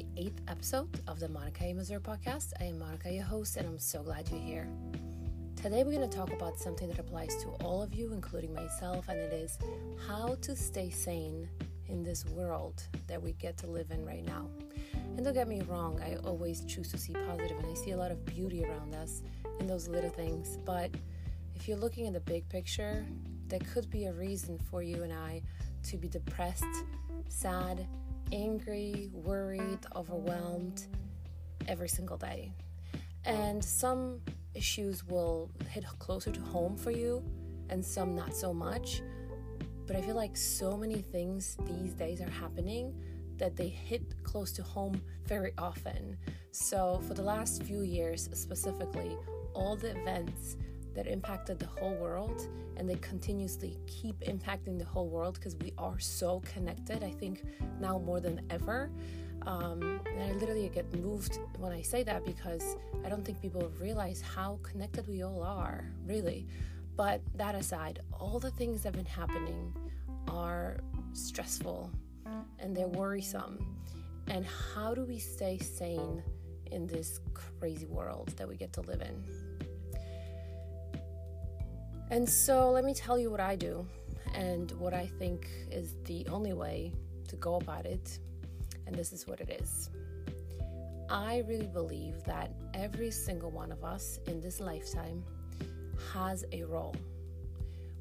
the eighth episode of the Monika A. Podcast. I am Monika, your host, and I'm so glad you're here. Today, we're going to talk about something that applies to all of you, including myself, and it is how to stay sane in this world that we get to live in right now. And don't get me wrong, I always choose to see positive, and I see a lot of beauty around us in those little things. But if you're looking at the big picture, there could be a reason for you and I to be depressed, sad, angry, worried, overwhelmed every single day. And some issues will hit closer to home for you, and some not so much. But I feel like so many things these days are happening that they hit close to home very often. So, for the last few years specifically, all the events that impacted the whole world and they continuously keep impacting the whole world because we are so connected i think now more than ever. Um, and i literally get moved when i say that because i don't think people realize how connected we all are really. But that aside all the things that have been happening are stressful and they're worrisome. And how do we stay sane in this crazy world that we get to live in and so let me tell you what I do and what I think is the only way to go about it. And this is what it is. I really believe that every single one of us in this lifetime has a role.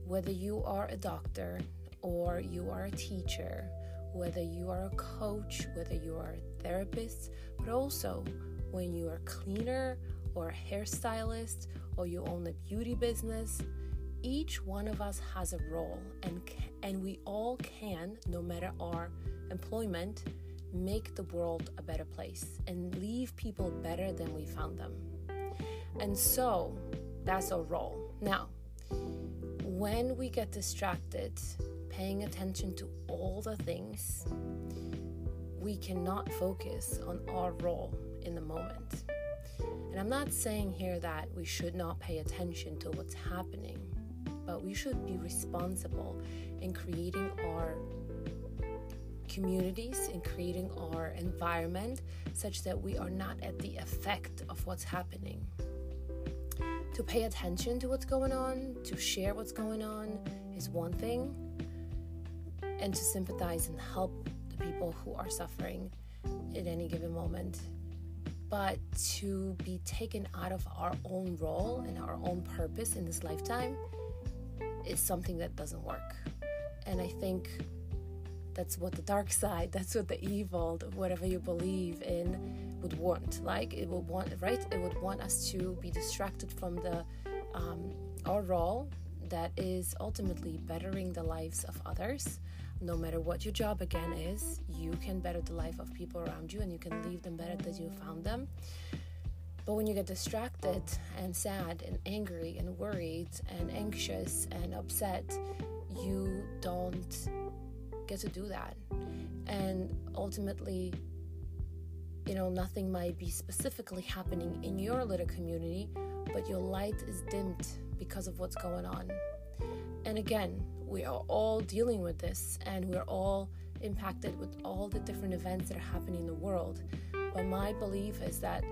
Whether you are a doctor or you are a teacher, whether you are a coach, whether you are a therapist, but also when you are a cleaner or a hairstylist or you own a beauty business, each one of us has a role and and we all can no matter our employment make the world a better place and leave people better than we found them. And so that's our role. Now when we get distracted paying attention to all the things we cannot focus on our role in the moment. And i'm not saying here that we should not pay attention to what's happening but we should be responsible in creating our communities, in creating our environment such that we are not at the effect of what's happening. To pay attention to what's going on, to share what's going on is one thing, and to sympathize and help the people who are suffering at any given moment. But to be taken out of our own role and our own purpose in this lifetime is something that doesn't work. And I think that's what the dark side, that's what the evil, whatever you believe in, would want. Like it would want, right? It would want us to be distracted from the um, our role that is ultimately bettering the lives of others. No matter what your job again is, you can better the life of people around you, and you can leave them better than you found them. But when you get distracted and sad and angry and worried and anxious and upset, you don't get to do that. And ultimately, you know, nothing might be specifically happening in your little community, but your light is dimmed because of what's going on. And again, we are all dealing with this and we're all impacted with all the different events that are happening in the world. But my belief is that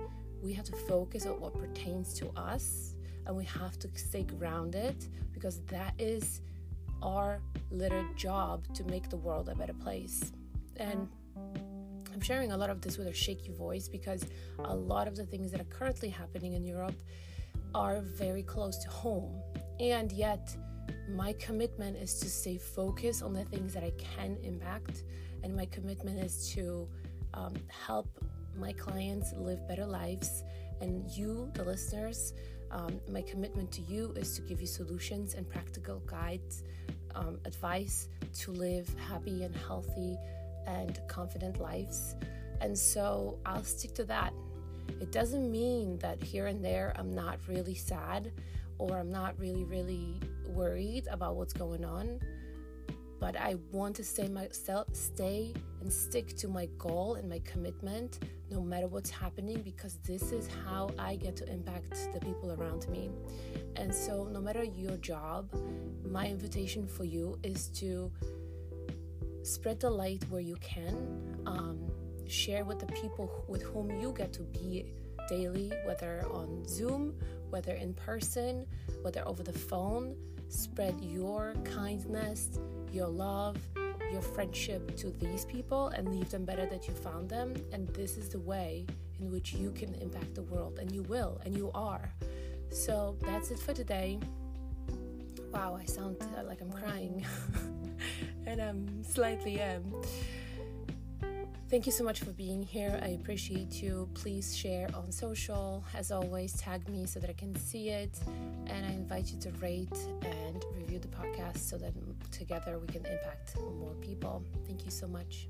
we have to focus on what pertains to us and we have to stay grounded because that is our little job to make the world a better place. And I'm sharing a lot of this with a shaky voice because a lot of the things that are currently happening in Europe are very close to home. And yet, my commitment is to stay focused on the things that I can impact, and my commitment is to um, help my clients live better lives. And you, the listeners, um, my commitment to you is to give you solutions and practical guides, um, advice to live happy and healthy and confident lives. And so I'll stick to that. It doesn't mean that here and there I'm not really sad or I'm not really, really worried about what's going on but I want to stay myself stay and stick to my goal and my commitment no matter what's happening because this is how I get to impact the people around me. And so no matter your job, my invitation for you is to spread the light where you can. Um, share with the people with whom you get to be daily, whether on Zoom, whether in person, whether over the phone. Spread your kindness, your love, your friendship to these people and leave them better that you found them. And this is the way in which you can impact the world, and you will, and you are. So that's it for today. Wow, I sound uh, like I'm crying, and I'm slightly am. Um, Thank you so much for being here. I appreciate you. Please share on social. As always, tag me so that I can see it. And I invite you to rate and review the podcast so that together we can impact more people. Thank you so much.